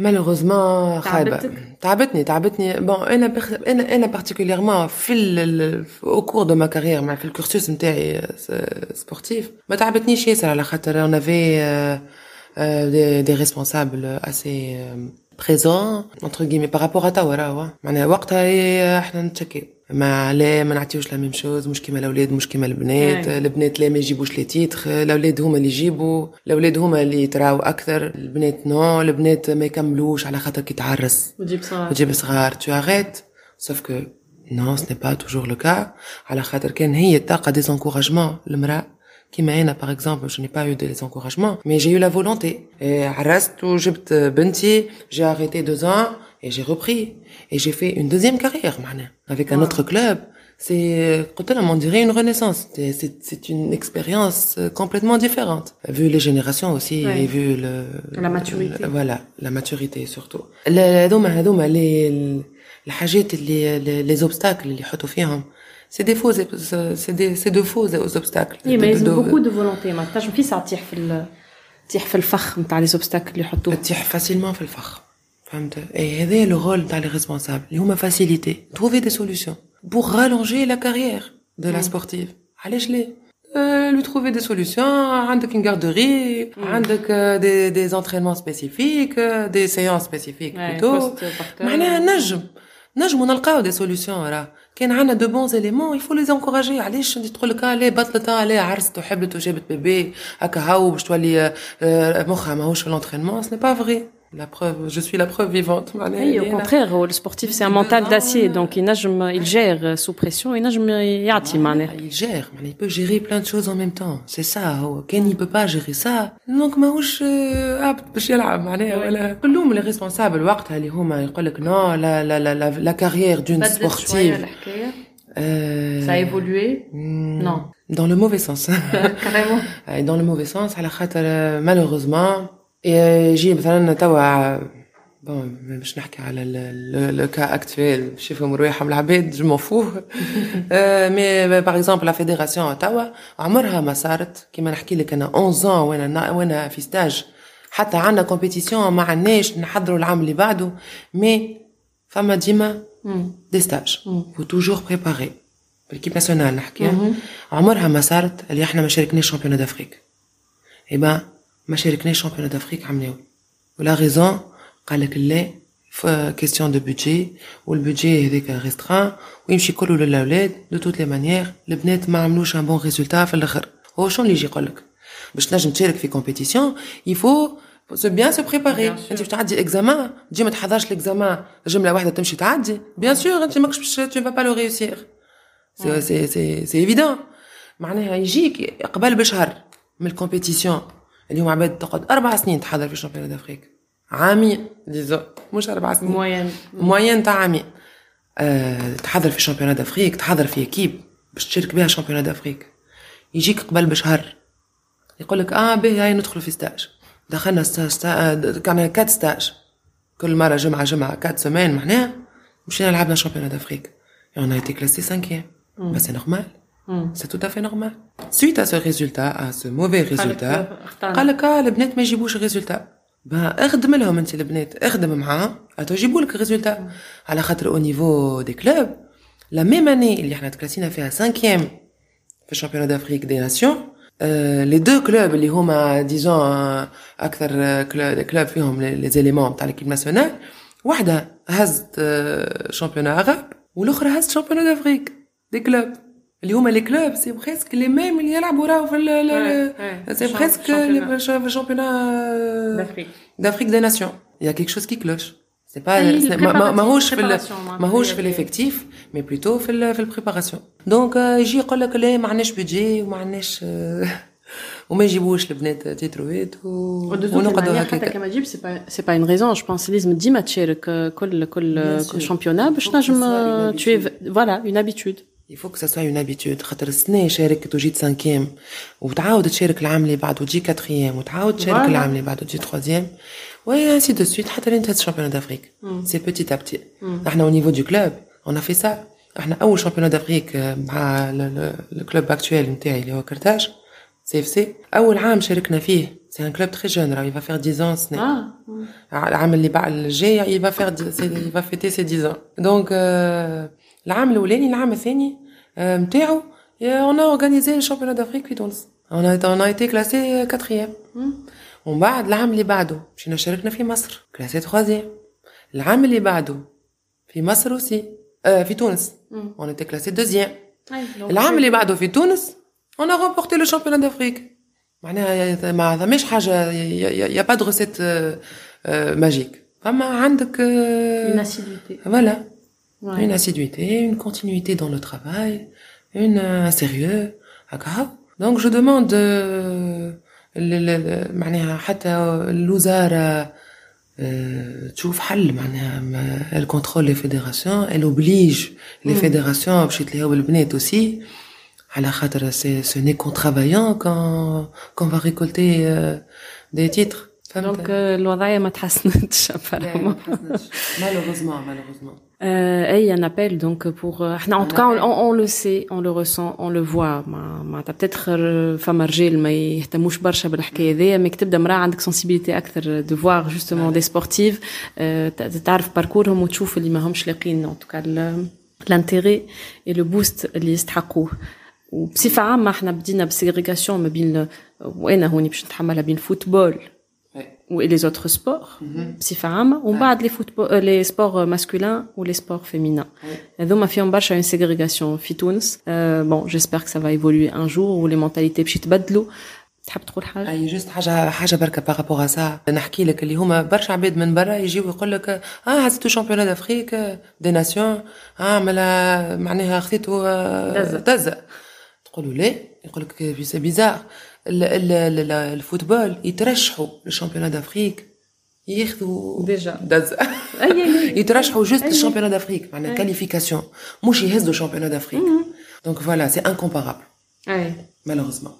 مالوغوزمون خايبه تعبتني تعبتني بون انا بخ... انا انا بارتيكوليرمون في ال... او كور دو ما كارير مع في الكورسوس نتاعي سبورتيف ما تعبتنيش ياسر على خاطر اون افي دي دي ريسبونسابل اسي بريزون انتر غيمي بارابور ا توا راهو معناها وقتها احنا نتشكيو ما لا ما نعطيوش لا ميم شوز مش كيما الأولاد مش كيما البنات. البنات لا ما يجيبوش لي تيتر الأولاد هما اللي يجيبوا الأولاد هما اللي يتراو أكثر. البنات نو البنات ما يكملوش على خاطر كي تعرس. وتجيب صغار. وتجيب صغار. تو اريت سوف كو نو سني با توجور لو كا على خاطر كان هي تلقى دي زونكوراجمون المرأة كيما أنا باغ اكزومبل جو ني با يو دي زونكوراجمون مي جي يو لا فولونتي عرست وجبت بنتي. جي اريتي دو ans. et j'ai repris et j'ai fait une deuxième carrière معناها avec un autre club c'est قلت لهم on dirait une renaissance c'est c'est c'est une expérience complètement différente vu les générations aussi Ouais. et vu le La maturité. le- voilà la maturité surtout ال- هذوما هذوما les الحاجات اللي les obstacles اللي يحطوا فيهم c'est des faux c'est des c'est de faux obstacles اي ما De- لازم de- بوكو دو فولونتي ما تنجم في ساعه تطيح في ال- تطيح في الفخ نتاع لي زوبستاكل اللي يحطوه تطيح فاسيلمون في الفخ فهمت اي هذا لو رول تاع لي ريسبونسابل اللي هما فاسيليتي تروفي دي سوليوشن بور رالونجي لا كارير دو لا سبورتيف علاش ليه لو تروفي دي سوليوشن عندك une garderie عندك دي دي entraînements spécifiques دي séances spécifiques Ouais, plutôt post-partum. معناها نجم نجموا نلقاو دي سوليوشن راه كان عندنا دو بونز اليمون يفو لي انكوراجي علاش انت تقول لك لا بطلت لا عرست وحبلت وجابت بيبي هكا هاو باش تولي آه، مخها ماهوش في لونترينمون سي با فري لا بروف جو سوي لا بروف فيفونت معناها اي اللي au أنا- contraire le sportif c'est un mental d'acier donc il نجم il gère sous pression ينجم يعطي معناها Il gère, mais il peut gérer plein de choses en même temps. C'est ça. هو كان il peut pas gérer ça. Donc ماهوش آه، عبد باش يلعب معناها ولا كلهم لي ريسبونسابل وقتها اللي هما يقول لك نو لا لا لا لا لا كارير دون سبورتيف الحكايه Euh, ça a évolué hmm, Non. Dans le mauvais sens. carrément Et dans le mauvais sens على خاطر آه، malheureusement et آه، يجي مثلا توا بون باش نحكي على لو كا اكتويل باش يفهموا رواحهم العباد جو مون فو مي باغ اكزومبل لا فيديراسيون توا عمرها ما صارت كيما نحكي لك أنا 11 ans وأنا وأنا في ستاج حتى عندنا كومبيتيسيون ما عندناش نحضروا العام اللي بعده مي فما ديما دي ستاج فو توجور بريباري بالكيب ناسيونال نحكي عمرها ما صارت اللي إحنا ما شاركناش شامبيون دافريك اي ما شاركناش شامبيون دافريك عملناو ولا ريزون قال لك لا كيستيون دو بودجي والبودجي هذاك ريستران ويمشي كله للاولاد دو توت لي مانيير البنات ما عملوش ان بون ريزولتا في الاخر هو شنو اللي يجي يقول لك باش تنجم تشارك في كومبيتيسيون يفو سو بيان سو بريباري Bien sûr. انت باش تعدي اكزامان تجي ما تحضرش الاكزامان جمله واحده تمشي تعدي بيان سور انت ماكش باش تو با لو ريوسير سي سي سي سي ايفيدون معناها يجيك قبل بشهر من الكومبيتيسيون اللي هما عباد تقعد أربع سنين تحضر في شامبيون دافريك عامين ديزو مش أربع سنين. moyenne موين تاع عامين أه تحضر في شامبيون دافريك تحضر في أكيب باش تشارك بها شامبيون دافريك يجيك قبل بشهر. يقول لك آه باهي هاي ندخلوا في ستاج. دخلنا ستاج كان كات ستاج. كل مرة جمعة جمعة كات سمان معناها مشينا لعبنا شامبيون دافريك et on a été classé cinquième. bah c'est normal c'est tout à fait normal suite à ce résultat à ce mauvais résultat اختارنا. قال لك اه البنات ما يجيبوش الريزولتا با اخدم لهم انت البنات اخدم معاهم اتو يجيبوا لك الريزولتا على خاطر او نيفو دي كلوب لا ميم اني اللي احنا تكلاسينا فيها سانكيام في الشامبيون دافريك دي ناسيون لي دو كلوب اللي هما ديزون اكثر كلوب كلوب فيهم لي زيليمون تاع ليكيب ناسيونال واحده هزت شامبيون عرب والاخرى هزت شامبيون دافريك دي كلوب اللي هما لي كلوب سي بريسك لي ميم اللي يلعبوا راهو في Ouais, ouais. سي Champ- بريسك championnat. في الشامبيونات d'Afrique d'Afrique des Nations. Il y a quelque chose qui cloche. C'est pas, Oui, c'est- le ما- ما- ماهوش في ال- préparation, معناتها. ماهوش في l'effectif, mais plutôt في ال- في البريباراسيون. دونك آه، يجي يقول لك لا ما عندناش بودجي وما عندناش آه، وما يجيبوش البنات تيترويت و- ودو توت ونقعدوا المانيير حتى هكاك. كما تجيب سي با سي با اون ريزون جو بونس لازم ديما تشارك كل كل Bien sûr. كل شامبيونا باش Faut que نجم ce soit une tu فوالا اون هابيتود Il faut que ça soit une habitude. خاطر السنة شاركت وجيت سانكيام وتعاود تشارك العام اللي بعده وتجي كاتريام وتعاود تشارك Voilà. العام اللي بعده وتجي تروازيام وي انسي دو سويت حتى لين تهز شامبيون دافريك سي بوتيت ا بتي احنا au niveau du club on a fait ça احنا اول شامبيون دافريك مع الكلوب اكتويل نتاعي اللي هو كرتاج سي اف سي اول عام شاركنا فيه سي ان كلوب تري جون راه يفا فيغ 10 ans السنه اه العام اللي بعد الجاي يفا فيغ يفا فيتي سي 10 ans دونك العام الاولاني العام الثاني نتاعو اون ا اورغانيزي الشامبيونات دافريك في تونس اون ا اون ا ايتي كلاسي كاتريام ومن بعد العام اللي بعده مشينا شاركنا في مصر كلاسي تخوازيام العام اللي بعده في مصر اوسي آه في تونس اون ايتي كلاسي دوزيام العام اللي بعده في تونس اون ا رومبورتي لو شامبيونات دافريك معناها ما ثماش حاجه يا با دو ريسيت ماجيك فما عندك Une assiduité. voilà Ouais. une assiduité une continuité dans le travail une un sérieux هكا donc je demande euh, ل- ل- ل- معناها حتى الوزاره آه، تشوف حل معناها ما- elle contrôle les fédérations elle oblige les fédérations باش يتلاهوا البنات aussi على خاطر سي ce n'est qu'en travaillant qu'on qu'on va récolter euh, des titres فهمت؟ دونك الوضعيه ما تحسنتش apparemment. malheureusement malheureusement Euh, et un appel donc pour euh, احنا en tout cas on, on, on le sait on le ressent on le voit ما معناتها peut-être فما رجال ما يهتموش برشا بالحكايه هذيا مي تبدا مراه عندك sensibilité اكثر de voir justement des sportives euh, ت- تعرف باركورهم وتشوف اللي ما همش لاقين en tout cas ال- l'intérêt et le boost اللي يستحقوه وبصفة عامة احنا بدينا بسيغريغاسيون ما بين وانا هوني باش نتحملها بين الفوتبول Ouais. et les autres sports بصفة عامة ومن بعد les football euh, les sports masculins ou les sports féminins هذوما فيهم برشا une ségrégation في تونس euh, bon j'espère que ça va évoluer un jour où les mentalités باش يتبدلوا تحب تقول حاجة اي جست حاجه حاجه بركه بارابور سا نحكي لك اللي هما برشا عباد من برا يجيو يقول لك اه هزتو شامبيونات دافريك دي ناسيون اه ملا معناها خذيتو آه، دزة. دزة تقولوا لا يقول لك سي بيزار ال- ال- ال- الفوتبول يترشحوا للشامبيونات دافريك ياخذوا ديجا. دزة يترشحوا جوست للشامبيونات دافريك معناها كاليفيكاسيون مش يهزوا شامبيونات دافريك دونك فوالا سي انكومبارابل أي. malheureusement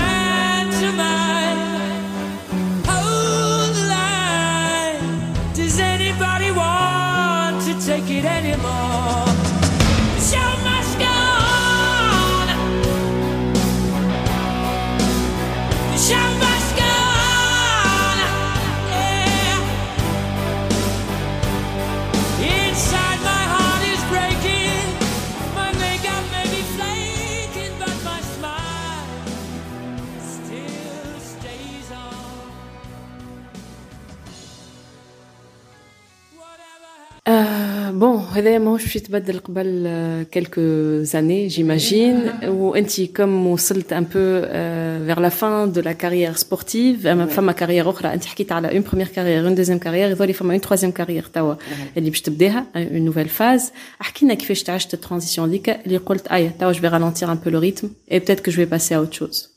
Euh, bon هذا ماهوش باش يتبدل قبل آه، quelques années j'imagine وانت كم وصلت un peu euh, vers la fin de la carrière sportive اما فما كارير اخرى انت حكيت على une première carrière une deuxième carrière يظهر فما une troisième carrière توا اللي باش تبداها une nouvelle phase احكي لنا كيفاش تعشت الترانزيسيون هذيك اللي قلت ايا توا je vais ralentir un peu le rythme et peut-être que je vais passer à autre chose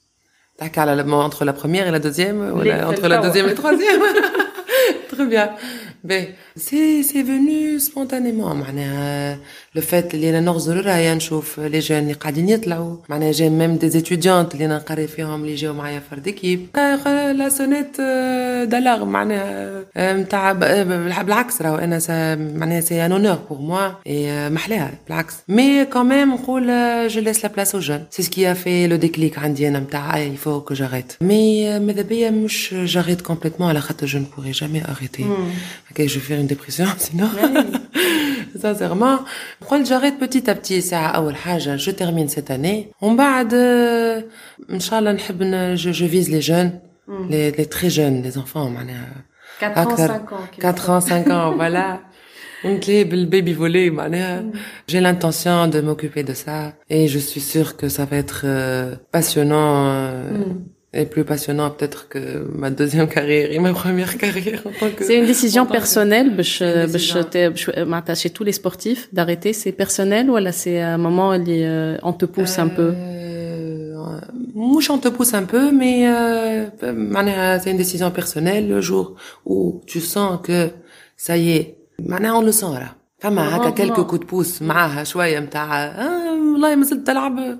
T'as qu'à la- entre la première et la deuxième, ou Les- la- entre c'est la ça, deuxième ouais. et la troisième. Très bien. Ben, c'est, c'est venu spontanément معناها le fait اللي انا نغزر رايا نشوف لي جون اللي قاعدين يطلعوا معناها جاي ميم دي étudiantes اللي انا نقري فيهم اللي جاوا معايا فرد اكيب لا سونيت دالارم معناها آه، نتاع ب- آه، بالعكس راهو انا سا- معناها سي ان اونور بور موا اي محلاها بالعكس مي كون ميم نقول جو ليس لا بلاس او جون سي سكي في لو ديكليك عندي انا نتاع il faut que j'arrête مي ماذا بيا مش j'arrête complètement على خاطر je ne pourrai jamais arrêter ok je vais faire une dépression sinon sincèrement. j'arrête petit à petit. C'est à Haja, je termine cette année. On euh, euh, je vise les jeunes, les, les très jeunes, les enfants. 4 euh, ans, 5 ans. 4 ans, 5 ans, voilà. Donc, le baby volé, j'ai l'intention de m'occuper de ça et je suis sûre que ça va être passionnant euh, et plus passionnant peut-être que ma deuxième carrière et ma première carrière en tant que C'est une décision en tant que- personnelle باش C'est une باش décision. ت- باش معناتها chez tous les sportifs d'arrêter c'est personnel ou là c'est un moment اللي euh, on te pousse un peu Euh, مش on te pousse un peu mais euh, معناها c'est une décision personnelle le jour où tu sens que ça y est معناها on le sent là فما هكا Rendement. quelques coups de pouce معاها شوية متاع آه والله ما زلت تلعب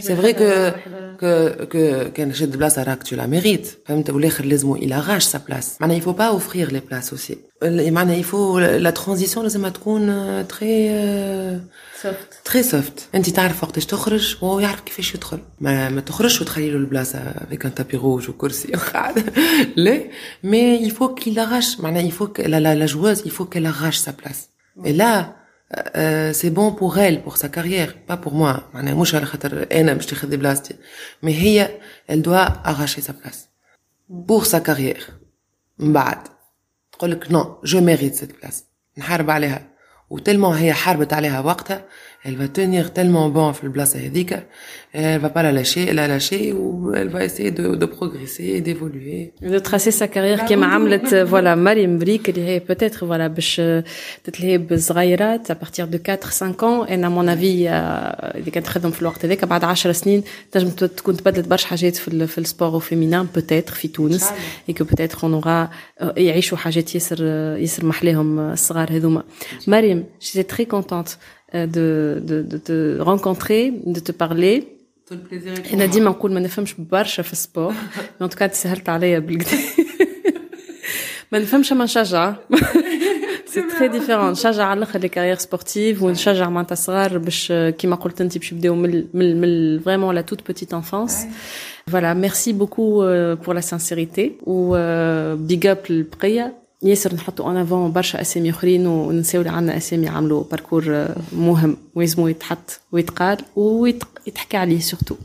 سي فري كو que que كان شد بلاصه راك tu la mérites فهمت والاخر لازم il arrache sa place معناها il faut pas offrir les places aussi معناها il faut la transition لازمها تكون très euh, تري سوفت انت تعرف وقتاش تخرج وهو يعرف كيفاش يدخل ما, ما تخرجش وتخلي له البلاصه افيك ان تابي روج وكرسي وقاعد لا مي il faut qu'il arrache معناها il faut que la, la, la joueuse il faut qu'elle arrache sa place et là euh, c'est bon pour elle pour sa carrière pas pour moi معناها مش على خاطر انا باش تاخذ بلاصتي مي هي elle doit arracher sa place pour sa carrière من بعد تقول لك نو جو ميريت سيت بلاس نحارب عليها وتلمون هي حاربت عليها وقتها elle va tenir tellement bon في البلاصة هذيك elle va pas la lâcher la lâcher ou elle va essayer de, de progresser d'évoluer de tracer sa carrière كما عملت voilà مريم بريك اللي هي peut-être voilà باش تتلهي بالصغيرات à partir de 4 5 ans انا mon avis آه، اللي كانت تخدم في الوقت هذاك بعد 10 سنين تنجم ت- تكون تبدلت برشا حاجات في ال- في السبور فيمينان peut-être في تونس شاء et que peut-être on aura آه، يعيشوا حاجات ياسر آه، ياسر محلاهم آه، الصغار هذوما مريم j'étais très contente euh, de, de, de te rencontrer de te parler tout le plaisir est pour انا moi. ديما نقول ما نفهمش برشا في السبور مي توكا سهلت عليا بالكدا ما نفهمش ما نشجع سي تري ديفيرون نشجع على الاخر لي كارير سبورتيف ونشجع معناتها صغار باش كيما قلت انت باش يبداو من من من فريمون لا توت بوتيت انفانس فوالا ميرسي بوكو بور لا سانسيريتي و بيج اب البقيه ياسر نحطوا اون افون برشا أسامي أخرين ونساو اللي عندنا أسامي عملوا باركور مهم ويزمو يتحط ويتقال ويتحكي عليه سورتو